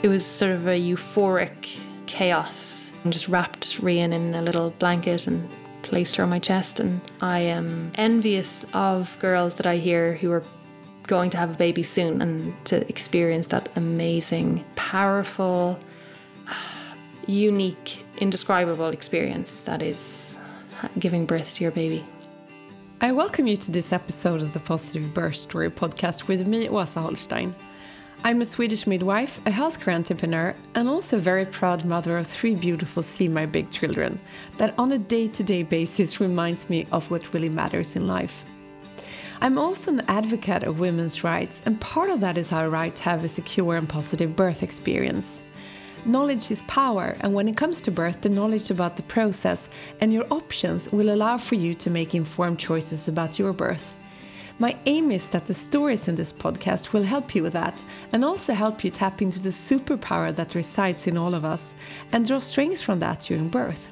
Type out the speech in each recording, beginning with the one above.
It was sort of a euphoric chaos. I just wrapped Rian in a little blanket and placed her on my chest. And I am envious of girls that I hear who are going to have a baby soon and to experience that amazing, powerful, unique, indescribable experience that is giving birth to your baby. I welcome you to this episode of the Positive Birth Story podcast with me, Åsa Holstein. I'm a Swedish midwife, a healthcare entrepreneur, and also a very proud mother of three beautiful See My Big children that on a day to day basis reminds me of what really matters in life. I'm also an advocate of women's rights, and part of that is our right to have a secure and positive birth experience. Knowledge is power, and when it comes to birth, the knowledge about the process and your options will allow for you to make informed choices about your birth. My aim is that the stories in this podcast will help you with that and also help you tap into the superpower that resides in all of us and draw strength from that during birth.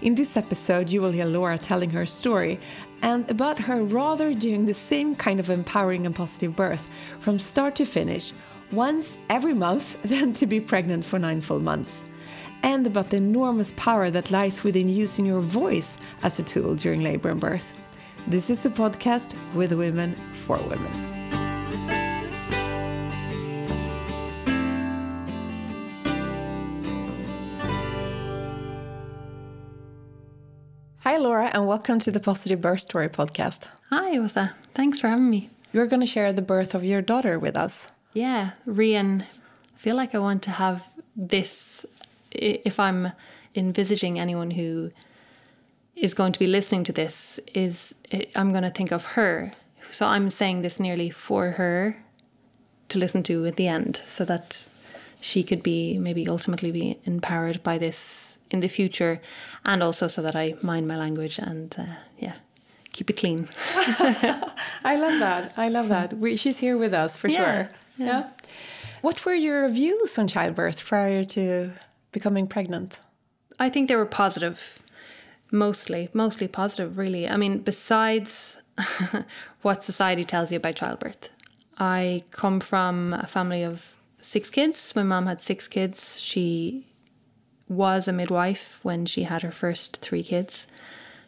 In this episode, you will hear Laura telling her story and about her rather doing the same kind of empowering and positive birth from start to finish, once every month, then to be pregnant for nine full months. And about the enormous power that lies within using your voice as a tool during labor and birth. This is a podcast with women for women. Hi, Laura, and welcome to the Positive Birth Story podcast. Hi, Åsa. Thanks for having me. You're going to share the birth of your daughter with us. Yeah, Rian. I feel like I want to have this if I'm envisaging anyone who is going to be listening to this is I'm going to think of her. So I'm saying this nearly for her to listen to at the end so that she could be maybe ultimately be empowered by this in the future and also so that I mind my language and uh, yeah keep it clean. I love that. I love that. We, she's here with us for yeah, sure. Yeah. yeah. What were your views on childbirth prior to becoming pregnant? I think they were positive mostly mostly positive really. I mean besides what society tells you about childbirth i come from a family of six kids. My mom had six kids. She was a midwife when she had her first three kids.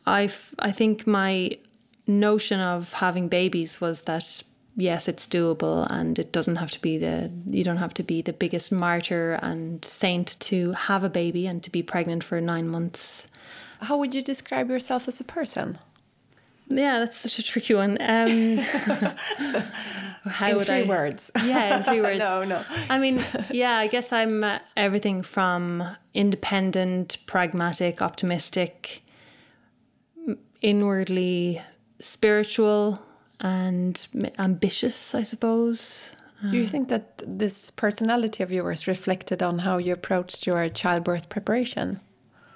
I i think my notion of having babies was that yes it's doable and it doesn't have to be the you don't have to be the biggest martyr and saint to have a baby and to be pregnant for 9 months how would you describe yourself as a person? Yeah, that's such a tricky one. Um, how in would three I, words. Yeah, in three words. no, no. I mean, yeah, I guess I'm uh, everything from independent, pragmatic, optimistic, inwardly spiritual, and ambitious, I suppose. Do you think that this personality of yours reflected on how you approached your childbirth preparation?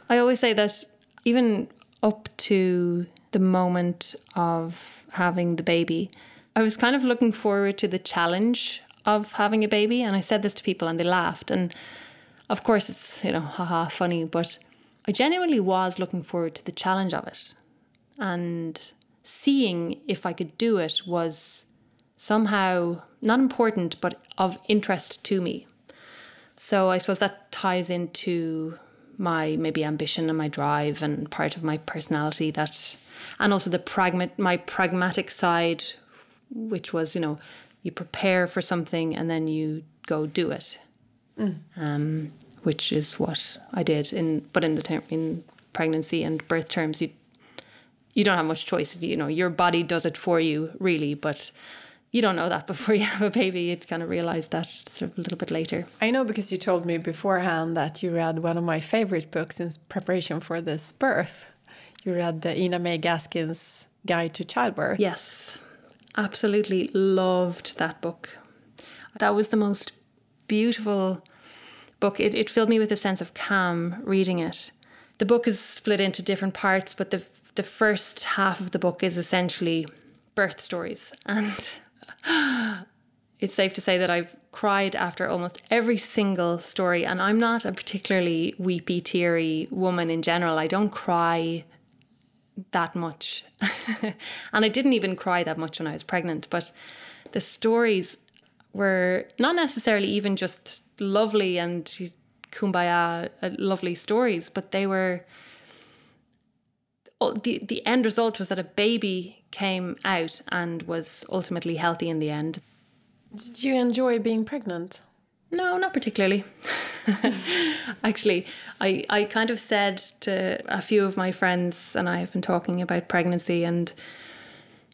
I always say that even up to the moment of having the baby, I was kind of looking forward to the challenge of having a baby. And I said this to people and they laughed. And of course, it's, you know, haha, funny, but I genuinely was looking forward to the challenge of it. And seeing if I could do it was somehow not important, but of interest to me. So I suppose that ties into my maybe ambition and my drive and part of my personality that and also the pragmat my pragmatic side which was you know you prepare for something and then you go do it mm. um, which is what I did in but in the term in pregnancy and birth terms you you don't have much choice you know your body does it for you really but you don't know that before you have a baby. You'd kind of realize that sort of a little bit later. I know because you told me beforehand that you read one of my favorite books in preparation for this birth. You read the Ina May Gaskin's Guide to Childbirth. Yes, absolutely loved that book. That was the most beautiful book. It, it filled me with a sense of calm reading it. The book is split into different parts, but the the first half of the book is essentially birth stories and it's safe to say that I've cried after almost every single story, and I'm not a particularly weepy, teary woman in general. I don't cry that much. and I didn't even cry that much when I was pregnant, but the stories were not necessarily even just lovely and kumbaya, uh, lovely stories, but they were. The, the end result was that a baby came out and was ultimately healthy in the end. Did you enjoy being pregnant? No, not particularly. Actually, I, I kind of said to a few of my friends, and I have been talking about pregnancy, and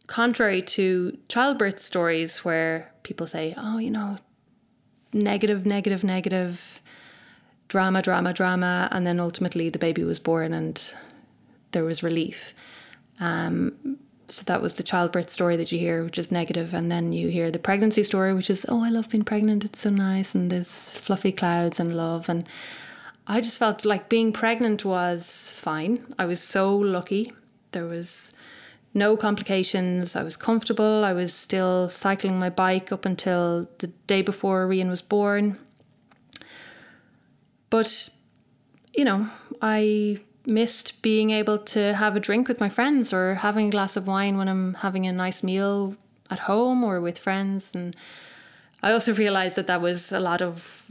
contrary to childbirth stories where people say, oh, you know, negative, negative, negative, drama, drama, drama, and then ultimately the baby was born and there was relief. Um, so that was the childbirth story that you hear, which is negative, and then you hear the pregnancy story, which is, oh, I love being pregnant. It's so nice, and there's fluffy clouds and love. And I just felt like being pregnant was fine. I was so lucky. There was no complications. I was comfortable. I was still cycling my bike up until the day before Rian was born. But, you know, I missed being able to have a drink with my friends or having a glass of wine when I'm having a nice meal at home or with friends. And I also realized that that was a lot of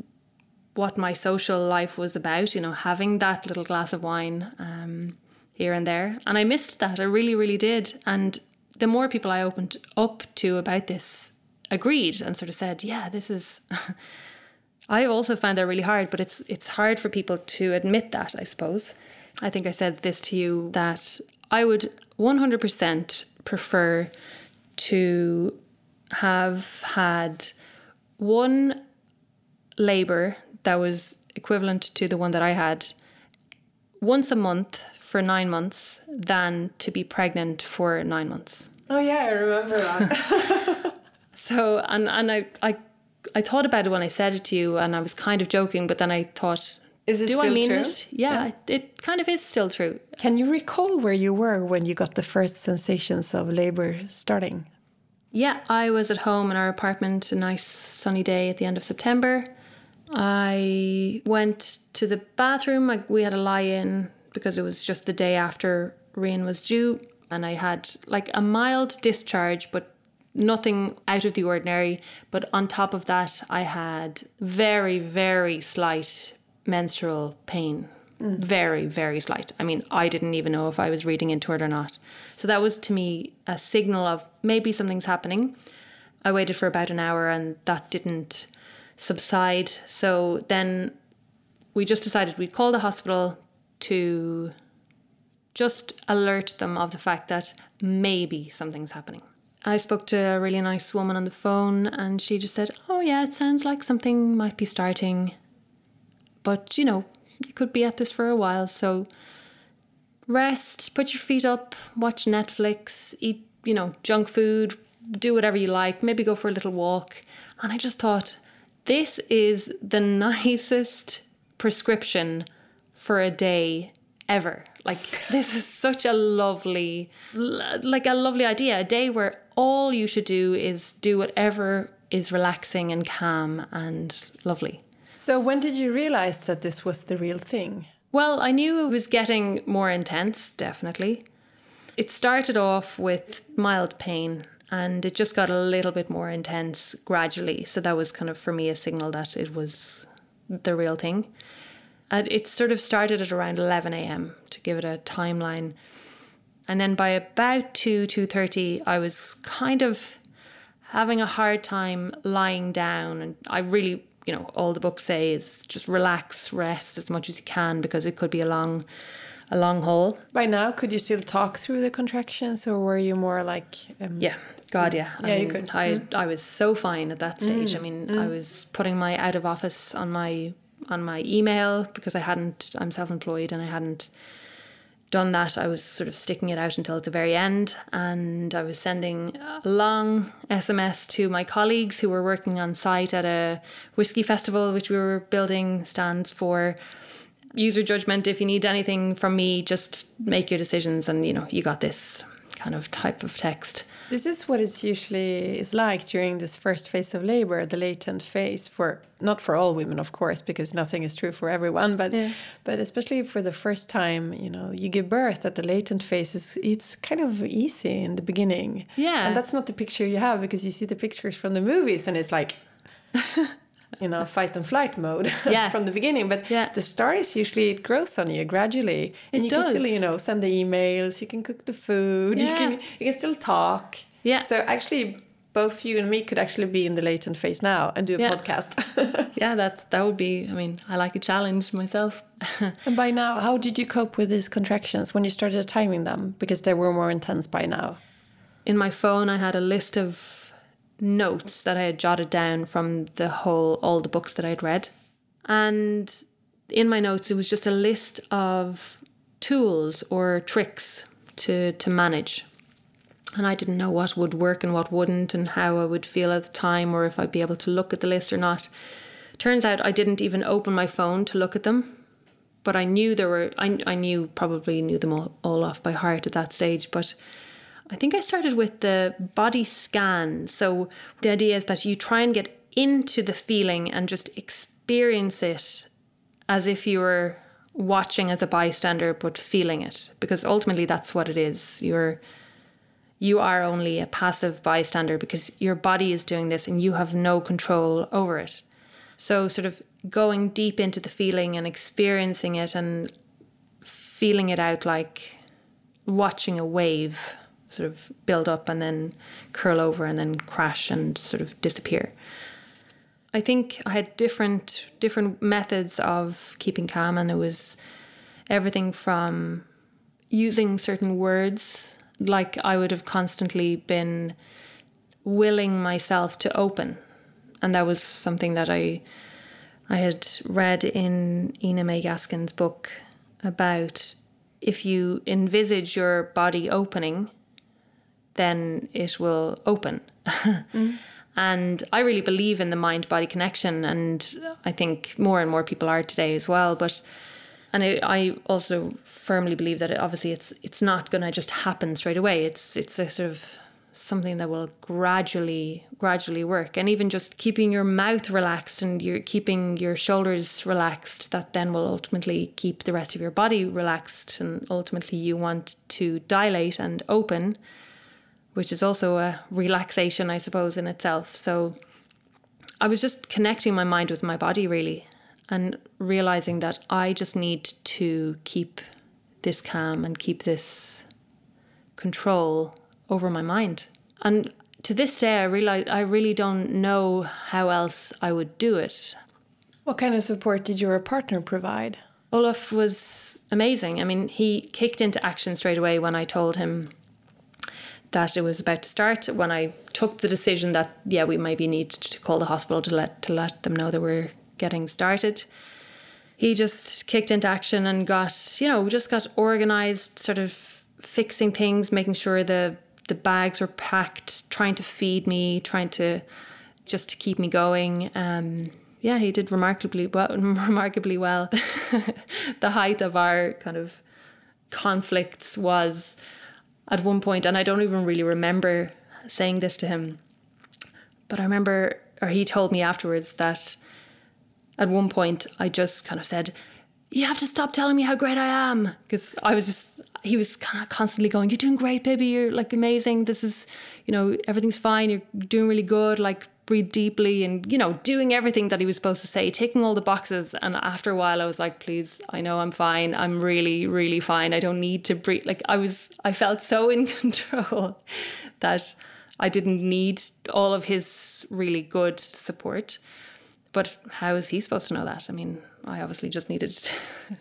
what my social life was about, you know, having that little glass of wine um, here and there. And I missed that. I really, really did. And the more people I opened up to about this agreed and sort of said, yeah, this is. I also found that really hard, but it's it's hard for people to admit that, I suppose. I think I said this to you that I would 100% prefer to have had one labor that was equivalent to the one that I had once a month for nine months than to be pregnant for nine months. Oh yeah, I remember that. so and and I, I I thought about it when I said it to you and I was kind of joking, but then I thought is it do I mean true? it? Yeah, yeah, it kind of is still true. Can you recall where you were when you got the first sensations of labor starting? Yeah, I was at home in our apartment, a nice sunny day at the end of September. I went to the bathroom. I, we had a lie in because it was just the day after Rian was due, and I had like a mild discharge, but nothing out of the ordinary. But on top of that, I had very, very slight menstrual pain. Mm. Very, very slight. I mean, I didn't even know if I was reading into it or not. So that was to me a signal of maybe something's happening. I waited for about an hour and that didn't subside. So then we just decided we'd call the hospital to just alert them of the fact that maybe something's happening. I spoke to a really nice woman on the phone and she just said, Oh, yeah, it sounds like something might be starting. But, you know, you could be at this for a while. So rest, put your feet up, watch Netflix, eat, you know, junk food, do whatever you like, maybe go for a little walk. And I just thought, this is the nicest prescription for a day ever. Like this is such a lovely like a lovely idea. A day where all you should do is do whatever is relaxing and calm and lovely. So, when did you realize that this was the real thing? Well, I knew it was getting more intense, definitely. It started off with mild pain and it just got a little bit more intense gradually. So, that was kind of for me a signal that it was the real thing. And it sort of started at around 11 a.m. to give it a timeline. And then by about 2 2:30 I was kind of having a hard time lying down and I really you know all the books say is just relax rest as much as you can because it could be a long a long haul by now could you still talk through the contractions or were you more like um, yeah god yeah yeah I mean, you could i mm. i was so fine at that stage mm. i mean mm. i was putting my out of office on my on my email because i hadn't i'm self-employed and i hadn't done that, I was sort of sticking it out until the very end. And I was sending a long SMS to my colleagues who were working on site at a whiskey festival, which we were building stands for. User judgment. If you need anything from me, just make your decisions, and you know you got this kind of type of text. This is what it's usually is like during this first phase of labor, the latent phase for not for all women, of course, because nothing is true for everyone, but yeah. but especially for the first time, you know, you give birth at the latent phase is it's kind of easy in the beginning. Yeah. And that's not the picture you have because you see the pictures from the movies and it's like you know fight and flight mode Yeah. from the beginning but Yeah. the story is usually it grows on you gradually and It you does. can still you know send the emails you can cook the food yeah. you can you can still talk Yeah. so actually both you and me could actually be in the latent phase now and do a Yeah. podcast Yeah, that that would be. I mean, I like a challenge myself. and by now how did you cope with these contractions when you started timing them because they were more intense by now In my phone, I had a list of notes that I had jotted down from the whole all the books that I'd read, and in my notes it was just a list of tools or tricks to to manage. And I didn't know what would work and what wouldn't, and how I would feel at the time, or if I'd be able to look at the list or not. Turns out I didn't even open my phone to look at them, but I knew there were. I I knew probably knew them all, all off by heart at that stage, but. I think I started with the body scan. So the idea is that you try and get into the feeling and just experience it as if you were watching as a bystander but feeling it because ultimately that's what it is. You're you are only a passive bystander because your body is doing this and you have no control over it. So sort of going deep into the feeling and experiencing it and feeling it out like watching a wave sort of build up and then curl over and then crash and sort of disappear. I think I had different different methods of keeping calm and it was everything from using certain words like I would have constantly been willing myself to open and that was something that I I had read in Ina May Gaskin's book about if you envisage your body opening then it will open. Mm. And I really believe in the mind body connection. And I think more and more people are today as well. But, and I, I also firmly believe that it, obviously it's, it's not going to just happen straight away. It's, it's a sort of something that will gradually, gradually work. And even just keeping your mouth relaxed and you're keeping your shoulders relaxed, that then will ultimately keep the rest of your body relaxed. And ultimately you want to dilate and open which is also a relaxation, I suppose, in itself. So I was just connecting my mind with my body, really, and realizing that I just need to keep this calm and keep this control over my mind. And to this day, I realize I really don't know how else I would do it. what kind of support did your partner provide Olaf was amazing. I mean, he kicked into action straight away when I told him that it was about to start. When I took the decision that yeah, we maybe need to call the hospital to let to let them know that we're getting started. He just kicked into action and got you know just got organized, sort of fixing things, making sure the the bags were packed, trying to feed me, trying to just to keep me going. Um, yeah, he did remarkably well. Remarkably well. the height of our kind of conflicts was at one point, and I don't even really remember saying this to him, but I remember, or he told me afterwards that at one point I just kind of said, You have to stop telling me how great I am. Because I was just, he was kind of constantly going, You're doing great, baby. You're like amazing. This is, you know, everything's fine. You're doing really good. Like, breathe deeply and, you know, doing everything that he was supposed to say, ticking all the boxes. And after a while, I was like, Please, I know I'm fine. I'm really, really fine. I don't need to breathe. Like, I was, I felt so in control that I didn't need all of his really good support. But how is he supposed to know that? I mean, I obviously just needed. To,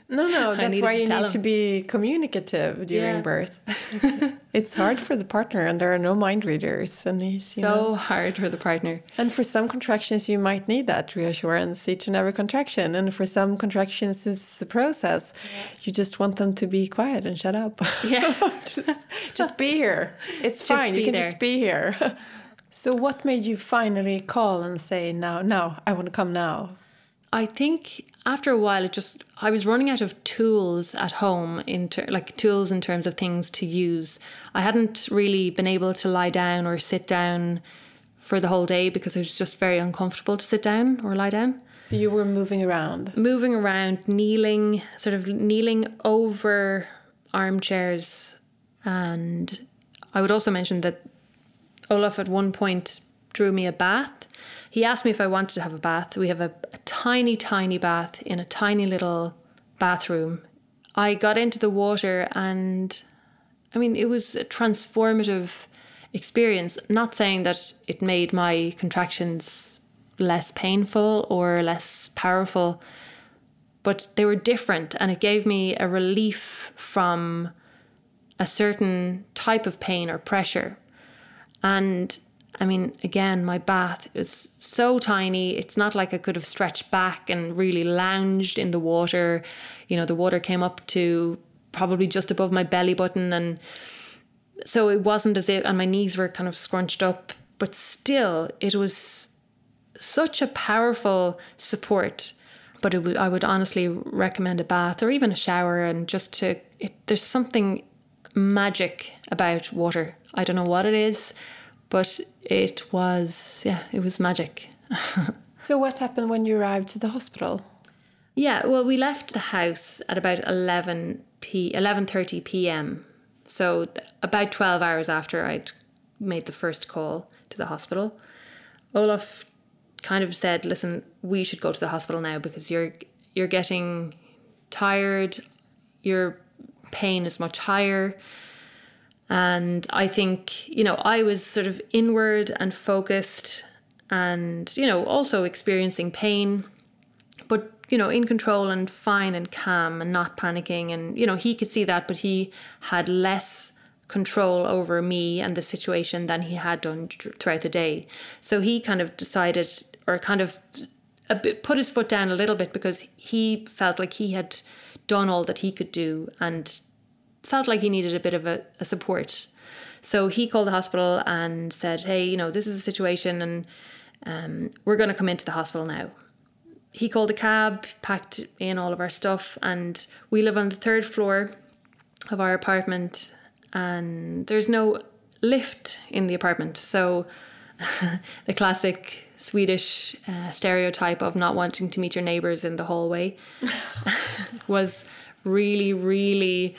No, no, that's why you need him. to be communicative during Yeah. birth. it's hard for the partner, and there are no mind readers, and he's so know. hard for the partner. And for some contractions, you might need that reassurance each and every contraction, and for some contractions, it's a process. You just want them to be quiet and shut up. Yeah. just, just be here. It's Just fine. You can there. just be here. So, what made you finally call and say, "Now, now, I want to come now"? I think after a while, it just I was running out of tools at home in ter- like tools in terms of things to use. I hadn't really been able to lie down or sit down for the whole day because it was just very uncomfortable to sit down or lie down. So you were moving around. moving around, kneeling, sort of kneeling over armchairs. And I would also mention that Olaf at one point drew me a bath. He asked me if I wanted to have a bath. We have a, a tiny, tiny bath in a tiny little bathroom. I got into the water and I mean, it was a transformative experience. Not saying that it made my contractions less painful or less powerful, but they were different and it gave me a relief from a certain type of pain or pressure. And I mean, again, my bath is so tiny. It's not like I could have stretched back and really lounged in the water. You know, the water came up to probably just above my belly button. And so it wasn't as if, and my knees were kind of scrunched up, but still, it was such a powerful support. But I would honestly recommend a bath or even a shower and just to, it, there's something magic about water. I don't know what it is but it was, yeah, it was magic. so, what happened when you arrived to the hospital? Yeah, well, we left the house at about 11 p 11:30 p.m. So about 12 hours after I'd made the first call to the hospital. Olaf kind of said, "Listen, we should go to the hospital now because you're you're getting tired. Your pain is much higher. And I think, you know, I was sort of inward and focused and, you know, also experiencing pain, but, you know, in control and fine and calm and not panicking. And, you know, he could see that, but he had less control over me and the situation than he had done throughout the day. So he kind of decided, or kind of a bit, put his foot down a little bit because he felt like he had done all that he could do and felt like he needed a bit of a, a support. So he called the hospital and said, Hey, you know, this is a situation and um, we're going to come into the hospital now. He called a cab, packed in all of our stuff, and we live on the third floor of our apartment, and there's no lift in the apartment. So the classic Swedish uh, stereotype of not wanting to meet your neighbors in the hallway was really, really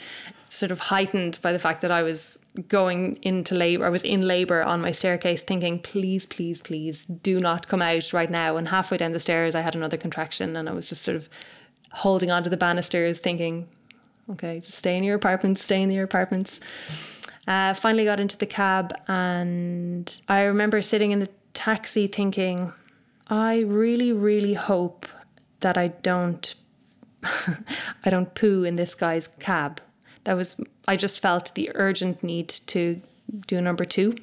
sort of heightened by the fact that I was going into labor, I was in labor on my staircase thinking, please, please, please do not come out right now. And halfway down the stairs, I had another contraction and I was just sort of holding onto the banisters thinking, okay, just stay in your apartments, stay in your apartments. Uh, finally got into the cab and I remember sitting in the taxi thinking, I really, really hope that I don't I don't poo in this guy's cab that was I just felt the urgent need to do number two.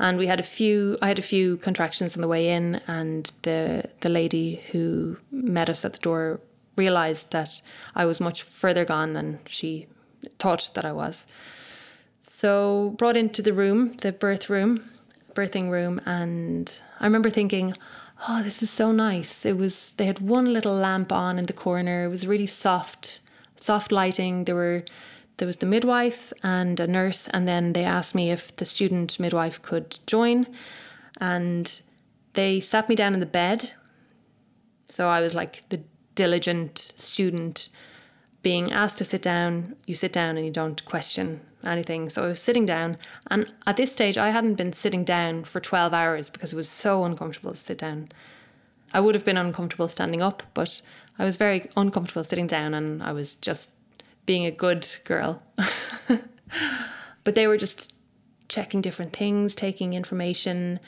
And we had a few I had a few contractions on the way in and the the lady who met us at the door realized that I was much further gone than she thought that I was. So brought into the room, the birth room, birthing room, and I remember thinking, oh, this is so nice. It was they had one little lamp on in the corner. It was really soft soft lighting. There were there was the midwife and a nurse, and then they asked me if the student midwife could join, and they sat me down in the bed. So I was like the diligent student being asked to sit down, you sit down and you don't question anything. So I was sitting down, and at this stage, I hadn't been sitting down for 12 hours because it was so uncomfortable to sit down. I would have been uncomfortable standing up, but I was very uncomfortable sitting down and I was just being a good girl. but they were just checking different things, taking information,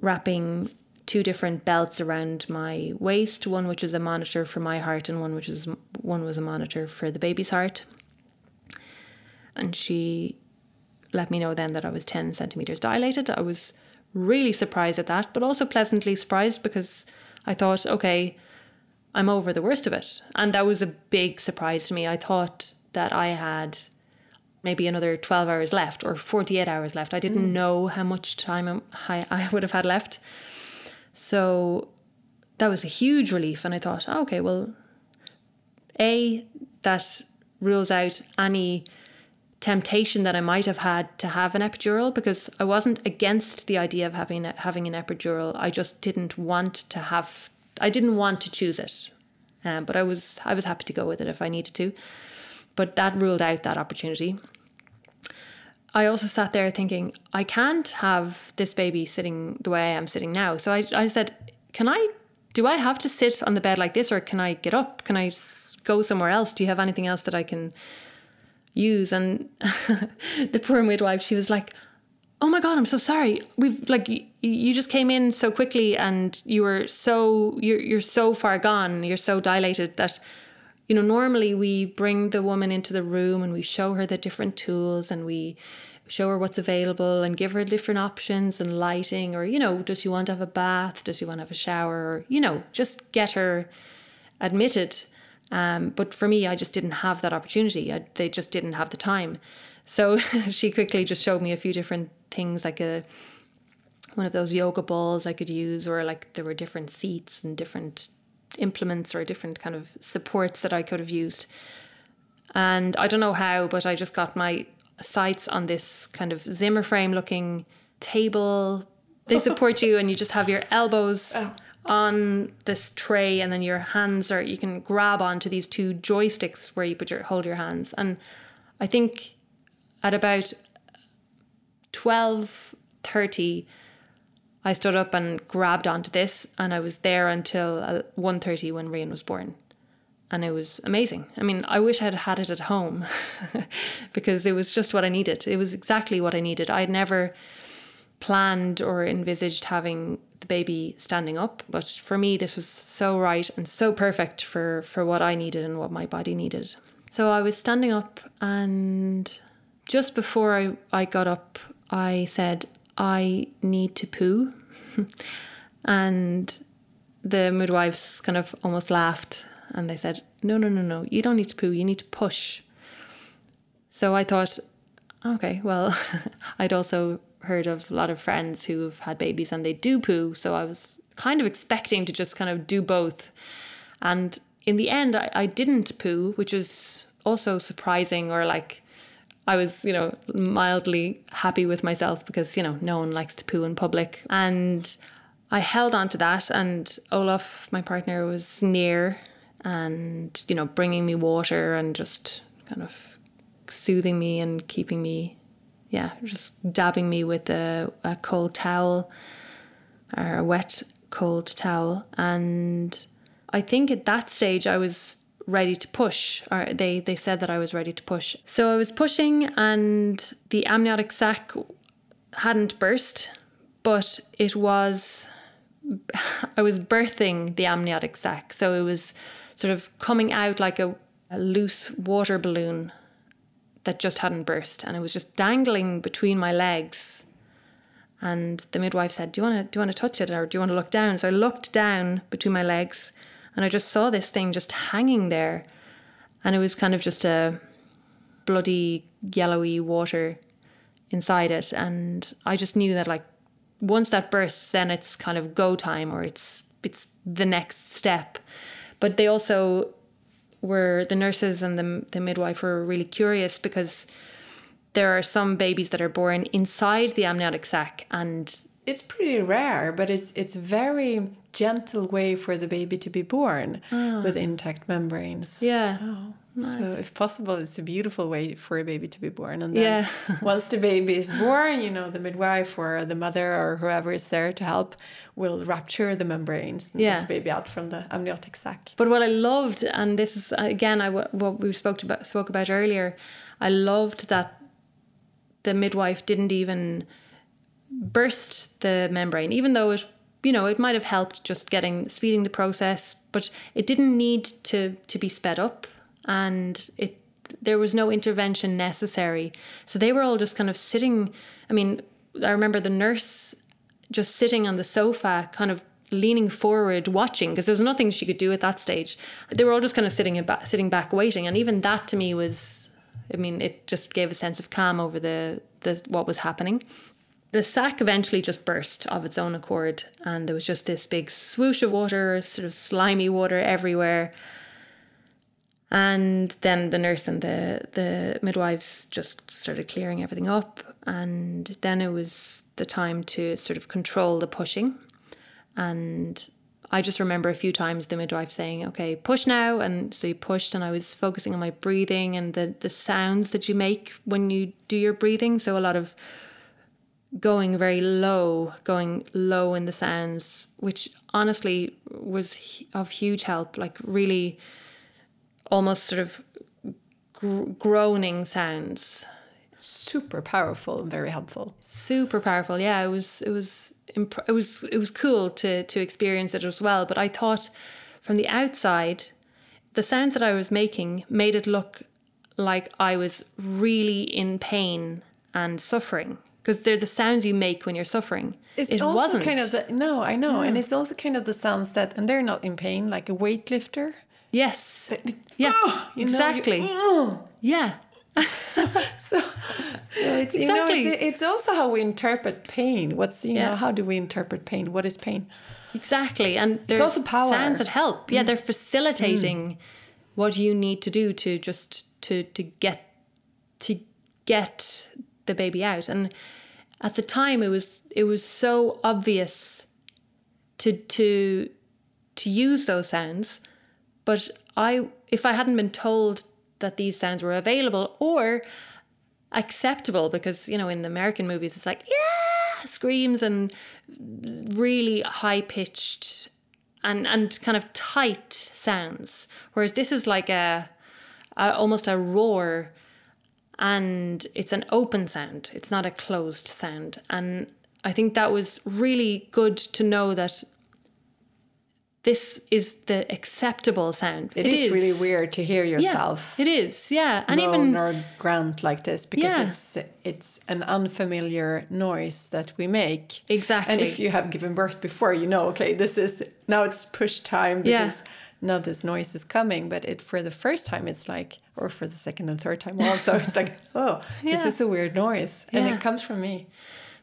wrapping two different belts around my waist, one which was a monitor for my heart and one which was one was a monitor for the baby's heart. And she let me know then that I was 10 centimeters dilated. I was really surprised at that, but also pleasantly surprised because I thought, okay, I'm over the worst of it. And that was a big surprise to me. I thought that I had maybe another 12 hours left or 48 hours left. I didn't mm. know how much time I, I would have had left. So that was a huge relief. And I thought, oh, okay, well, A, that rules out any temptation that I might have had to have an epidural because I wasn't against the idea of having having an epidural. I just didn't want to have I didn't want to choose it, um, but I was I was happy to go with it if I needed to. But that ruled out that opportunity. I also sat there thinking, I can't have this baby sitting the way I am sitting now. So I, I said, Can I, do I have to sit on the bed like this or can I get up? Can I go somewhere else? Do you have anything else that I can use? And the poor midwife, she was like, Oh my God, I'm so sorry. We've like, you just came in so quickly and you were so, you're, you're so far gone. You're so dilated that you know, normally we bring the woman into the room and we show her the different tools and we show her what's available and give her different options and lighting or, you know, does she want to have a bath? Does she want to have a shower? Or, you know, just get her admitted. Um, but for me, I just didn't have that opportunity. I, they just didn't have the time. So she quickly just showed me a few different things like a one of those yoga balls I could use, or like there were different seats and different implements or different kind of supports that I could have used. And I don't know how, but I just got my sights on this kind of Zimmer frame looking table. They support you, and you just have your elbows oh. on this tray, and then your hands are you can grab onto these two joysticks where you put your hold your hands. And I think at about twelve thirty, I stood up and grabbed onto this, and I was there until uh, 1.30 when Rian was born. And it was amazing. I mean, I wish I'd had it at home because it was just what I needed. It was exactly what I needed. I'd never planned or envisaged having the baby standing up, but for me, this was so right and so perfect for, for what I needed and what my body needed. So I was standing up, and just before I, I got up, I said, I need to poo. and the midwives kind of almost laughed and they said, No, no, no, no, you don't need to poo, you need to push. So I thought, okay, well, I'd also heard of a lot of friends who've had babies and they do poo. So I was kind of expecting to just kind of do both. And in the end, I, I didn't poo, which was also surprising or like I was, you know, mildly happy with myself because, you know, no one likes to poo in public. And I held on to that. And Olaf, my partner, was near and, you know, bringing me water and just kind of soothing me and keeping me, yeah, just dabbing me with a, a cold towel or a wet, cold towel. And I think at that stage I was ready to push, or they, they said that I was ready to push. So I was pushing, and the amniotic sac hadn't burst, but it was, I was birthing the amniotic sac. So it was sort of coming out like a, a loose water balloon that just hadn't burst, and it was just dangling between my legs. And the midwife said, "Do you want to do you want to touch it, or do you want to look down?" So I looked down between my legs, and I just saw this thing just hanging there. And it was kind of just a bloody yellowy water inside it. And I just knew that like once that bursts, then it's kind of go time or it's it's the next step. But they also were the nurses and the the midwife were really curious because there are some babies that are born inside the amniotic sac and it's pretty rare, but it's it's very gentle way for the baby to be born oh. with intact membranes. Yeah. Oh. Nice. So, if possible, it's a beautiful way for a baby to be born. And then yeah. once the baby is born, you know, the midwife or the mother or whoever is there to help will rupture the membranes and yeah. get the baby out from the amniotic sac. But what I loved, and this is again, I what we spoke about spoke about earlier, I loved that the midwife didn't even burst the membrane, even though it you know it might have helped just getting speeding the process, but it didn't need to to be sped up, and it there was no intervention necessary. So they were all just kind of sitting. I mean, I remember the nurse just sitting on the sofa, kind of leaning forward, watching, because there was nothing she could do at that stage. They were all just kind of sitting back, sitting back, waiting, and even that to me was, I mean, it just gave a sense of calm over the the what was happening the sack eventually just burst of its own accord, and there was just this big swoosh of water, sort of slimy water everywhere. And then the nurse and the, the midwives just started clearing everything up. And then it was the time to sort of control the pushing. And I just remember a few times the midwife saying, "Okay, push now," and so you pushed, and I was focusing on my breathing and the the sounds that you make when you do your breathing. So a lot of going very low, going low in the sounds, which honestly was of huge help. Like really, almost sort of gr- groaning sounds. Super powerful and very helpful. Super powerful. Yeah, it was. It was. Imp- it was. It was cool to to experience it as well. But I thought, from the outside, the sounds that I was making made it look like I was really in pain and suffering because they're the sounds you make when you're suffering. It's it also wasn't. kind of the, no, I know, and mm. it's also kind of the sounds that, and they're not in pain, like a weightlifter. yes. Yeah. Oh, you know, you- exactly. Mm. Yeah. so, so it's you know it's, it's also how we interpret pain. What's you know how do we interpret pain? What is pain? Exactly. And there's also power. Mm. sounds that help. Yeah, mm. they're facilitating what you need to do to just to to get to get the baby out. And at the time it was it was so obvious to to to use those sounds. But I if I hadn't been told that these sounds were available or acceptable because you know in the American movies it's like yeah screams and really high pitched and and kind of tight sounds whereas this is like a, a almost a roar and it's an open sound it's not a closed sound and I think that was really good to know that this is the acceptable sound it is, really weird to hear yeah, yourself it is yeah and even or grunt like this because Yeah. it's it's an unfamiliar noise that we make. Exactly. And if you have given birth before, you know, okay, this is now it's push time Yeah. Now this noise is coming. But it for the first time, it's like, or for the second and third time also, it's like, oh, this is a weird noise, and Yeah. it comes from me.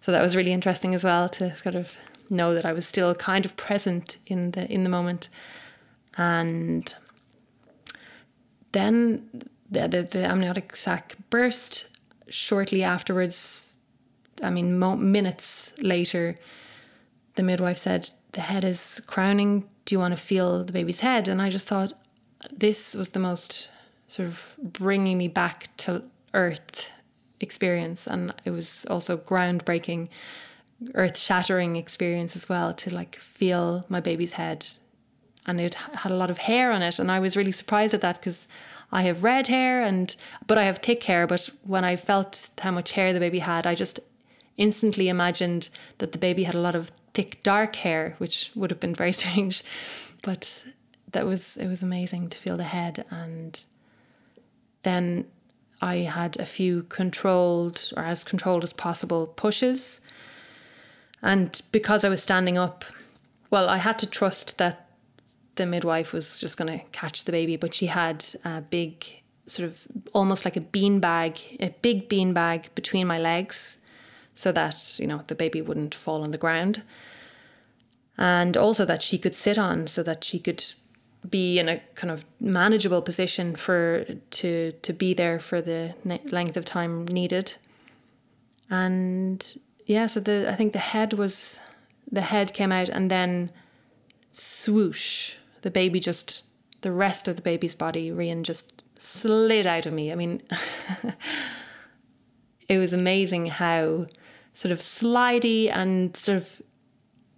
so that was really interesting as well to sort of know that I was still kind of present in the in the moment and then the the, the amniotic sac burst shortly afterwards I mean mo- minutes later the midwife said the head is crowning do you want to feel the baby's head? And I just thought this was the most sort of bringing me back to earth experience. And it was also groundbreaking earth shattering experience as well to like feel my baby's head. And it had a lot of hair on it. And I was really surprised at that because I have red hair and but I have thick hair. But when I felt how much hair the baby had I just instantly imagined that the baby had a lot of thick dark hair which would have been very strange. But that was it was amazing to feel the head. And then I had a few controlled or as controlled as possible pushes. And because I was standing up, well, I had to trust that the midwife was just going to catch the baby, but she had a big, sort of almost like a bean bag, a big bean bag between my legs so that, you know, the baby wouldn't fall on the ground. And also that she could sit on so that she could be in a kind of manageable position for to to be there for the ne- length of time needed. And yeah, so the I think the head was the head came out and then swoosh, the baby just the rest of the baby's body, Rian just slid out of me. I mean it was amazing how sort of slidey and sort of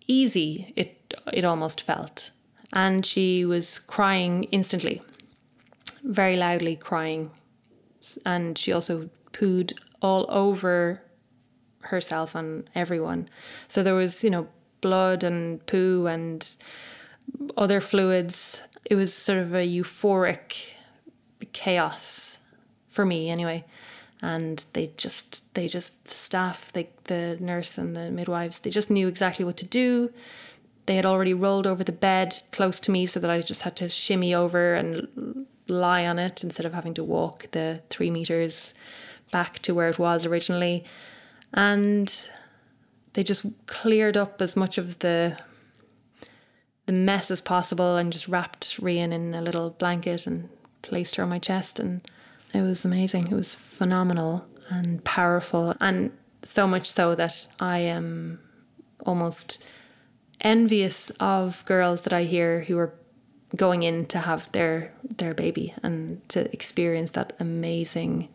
easy it it almost felt. And she was crying instantly, very loudly crying. And she also pooed all over herself and everyone. So there was, you know, blood and poo and other fluids. It was sort of a euphoric chaos for me anyway. And they just they just the staff, they the nurse and the midwives, they just knew exactly what to do. They had already rolled over the bed close to me so that I just had to shimmy over and lie on it instead of having to walk the three meters back to where it was originally and they just cleared up as much of the the mess as possible and just wrapped Rian in a little blanket and placed her on my chest and it was amazing. It was phenomenal and powerful and so much so that I am almost envious of girls that I hear who are going in to have their their baby and to experience that amazing,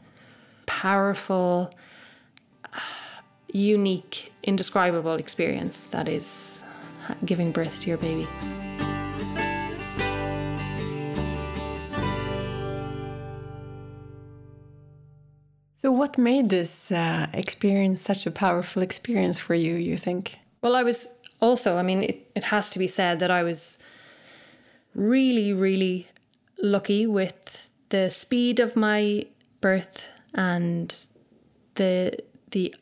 powerful, unique, indescribable experience that is giving birth to your baby. What made this uh, experience such a powerful experience for you, you think? Well, I was also, I mean, it, it has to be said that I was really, really lucky with the speed of my birth and the the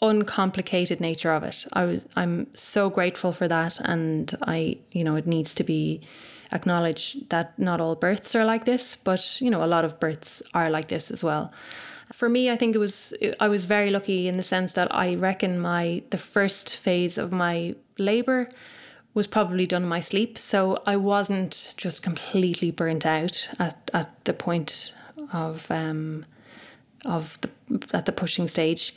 uncomplicated nature of it. I was I'm so grateful for that and I you know it needs to be acknowledged that not all births are like this, but you know a lot of births are like this as well. For me, I think it was I was very lucky in the sense that I reckon my the first phase of my labor was probably done in my sleep, so I wasn't just completely burnt out at, at the point of um, of the at the pushing stage.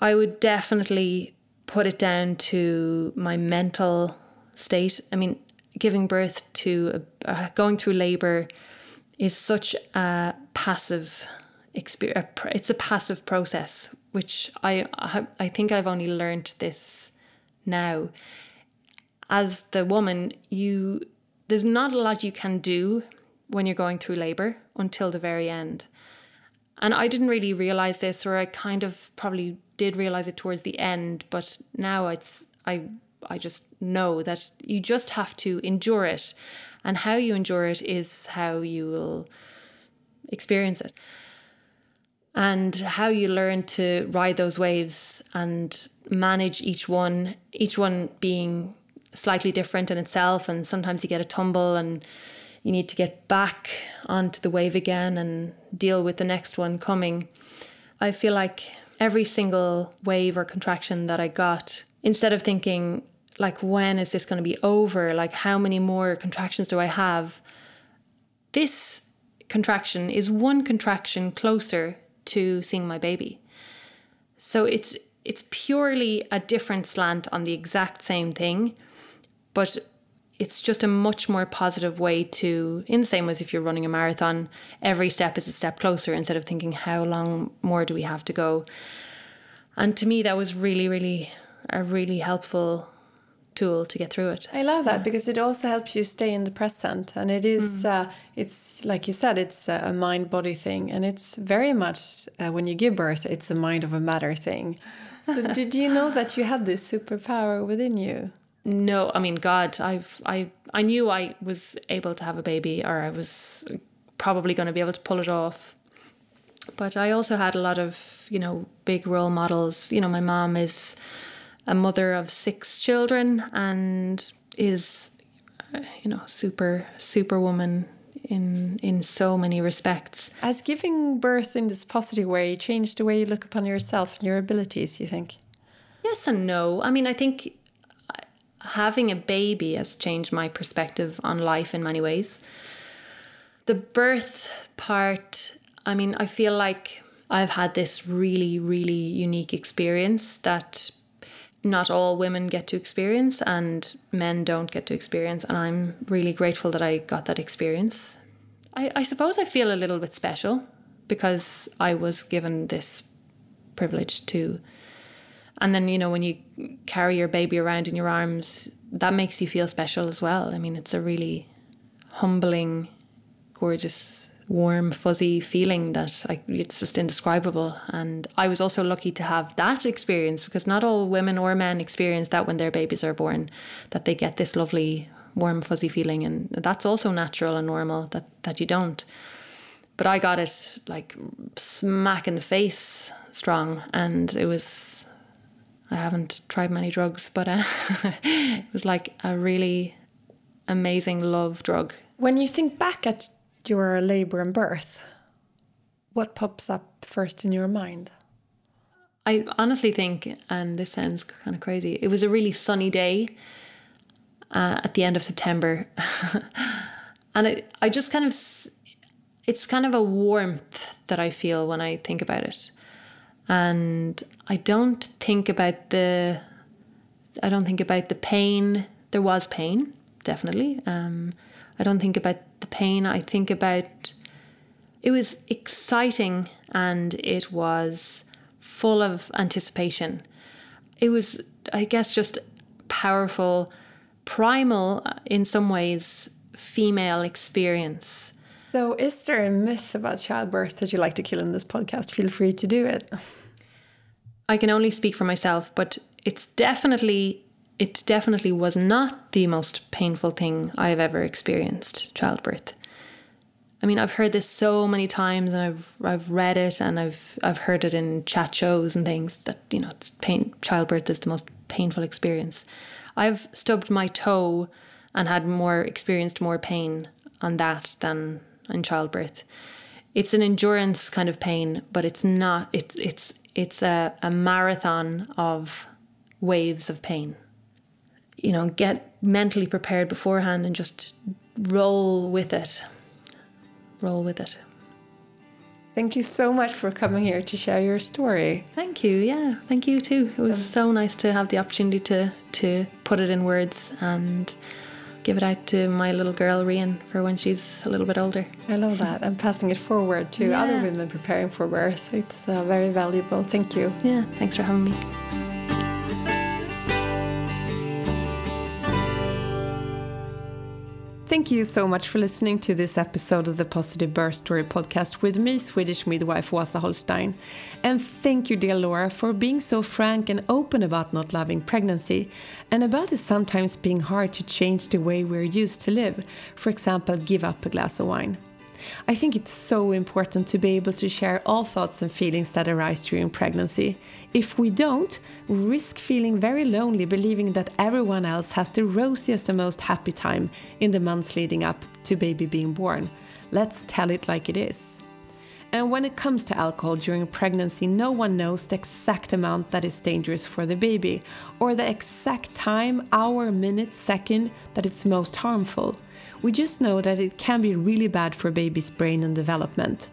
I would definitely put it down to my mental state. I mean, giving birth to uh, going through labor is such a passive. It's a passive process, which I I think I've only learned this now. As the woman, you there's not a lot you can do when you're going through labor until the very end. And I didn't really realize this, or I kind of probably did realize it towards the end, but now it's I I just know that you just have to endure it, and how you endure it is how you will experience it, and how you learn to ride those waves and manage each one, each one being slightly different in itself, and sometimes you get a tumble and you need to get back onto the wave again and deal with the next one coming. I feel like every single wave or contraction that I got, instead of thinking, like, when is this going to be over? Like, how many more contractions do I have? This contraction is one contraction closer to seeing my baby. So it's it's purely a different slant on the exact same thing, but it's just a much more positive way to, in the same way as if you're running a marathon, every step is a step closer instead of thinking, how long more do we have to go? And to me, that was really, really a really helpful tool to get through it. I love that yeah. because it also helps you stay in the present, and it is, mm. uh, it's like you said, it's a mind body thing, and it's very much uh, when you give birth, it's a mind of a matter thing. So, did you know that you had this superpower within you? no i mean god i've i i knew i was able to have a baby or i was probably going to be able to pull it off but i also had a lot of you know big role models you know my mom is a mother of six children and is uh, you know super superwoman in in so many respects. Has giving birth in this positive way changed the way you look upon yourself and your abilities you think? Yes and no. I mean i think having a baby has changed my perspective on life in many ways. The birth part, I mean, I feel like I've had this really, really unique experience that not all women get to experience and men don't get to experience. And I'm really grateful that I got that experience. I, I suppose I feel a little bit special because I was given this privilege to and then, you know, when you carry your baby around in your arms, that makes you feel special as well. I mean, it's a really humbling, gorgeous, warm, fuzzy feeling that I, it's just indescribable. And I was also lucky to have that experience because not all women or men experience that when their babies are born, that they get this lovely, warm, fuzzy feeling. And that's also natural and normal that, that you don't. But I got it like smack in the face strong. And it was I haven't tried many drugs, but uh, it was like a really amazing love drug. When you think back at your labor and birth, what pops up first in your mind? I honestly think, and this sounds kind of crazy, it was a really sunny day uh, at the end of September. and it, I just kind of, it's kind of a warmth that I feel when I think about it and I don't think about the I don't think about the pain. There was pain, definitely. Um, I don't think about the pain. I think about it was exciting and it was full of anticipation. It was, I guess, just powerful, primal uh, in some ways, female experience. So, is there a myth about childbirth that you like to kill in this podcast? Feel free to do it. I can only speak for myself, but it's definitely it definitely was not the most painful thing I have ever experienced, childbirth. I mean, I've heard this so many times, and I've I've read it, and I've I've heard it in chat shows and things that you know, pain childbirth is the most painful experience. I've stubbed my toe and had more experienced more pain on that than in childbirth. It's an endurance kind of pain, but it's not. It's it's it's a, a marathon of waves of pain. You know, get mentally prepared beforehand and just roll with it roll with it. Thank you so much for coming here to share your story. Thank you. Yeah, thank you too. It was um, so nice to have the opportunity to to put it in words and give it out to my little girl Rian for when she's a little bit older. I love that. I'm passing it forward to yeah. other women preparing for birth. It's uh, very valuable. Thank you. Yeah, thanks for having me. Thank you so much for listening to this episode of the Positive Birth Story podcast with me, Swedish midwife Wasa Holstein. And thank you, dear Laura, for being so frank and open about not loving pregnancy and about it sometimes being hard to change the way we're used to live. For example, give up a glass of wine. I think it's so important to be able to share all thoughts and feelings that arise during pregnancy. If we don't, we risk feeling very lonely, believing that everyone else has the rosiest and most happy time in the months leading up to baby being born. Let's tell it like it is. And when it comes to alcohol during pregnancy, no one knows the exact amount that is dangerous for the baby, or the exact time, hour, minute, second that it's most harmful. We just know that it can be really bad for baby's brain and development.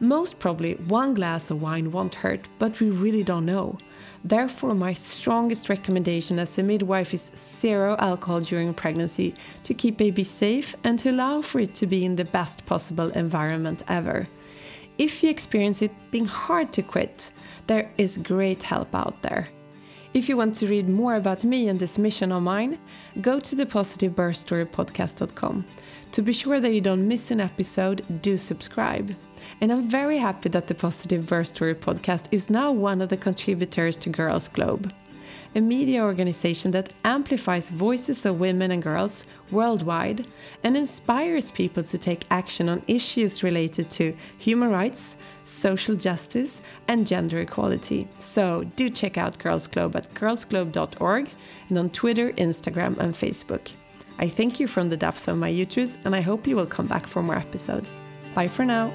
Most probably, one glass of wine won't hurt, but we really don't know. Therefore, my strongest recommendation as a midwife is zero alcohol during pregnancy to keep baby safe and to allow for it to be in the best possible environment ever. If you experience it being hard to quit, there is great help out there. If you want to read more about me and this mission of mine, go to the positivebirthstorypodcast.com. To be sure that you don't miss an episode, do subscribe. And I'm very happy that the Positive Birth Story podcast is now one of the contributors to Girls Globe a media organization that amplifies voices of women and girls worldwide and inspires people to take action on issues related to human rights, social justice, and gender equality. So do check out Girls Globe at girlsglobe.org and on Twitter, Instagram, and Facebook. I thank you from the depths of my uterus and I hope you will come back for more episodes. Bye for now.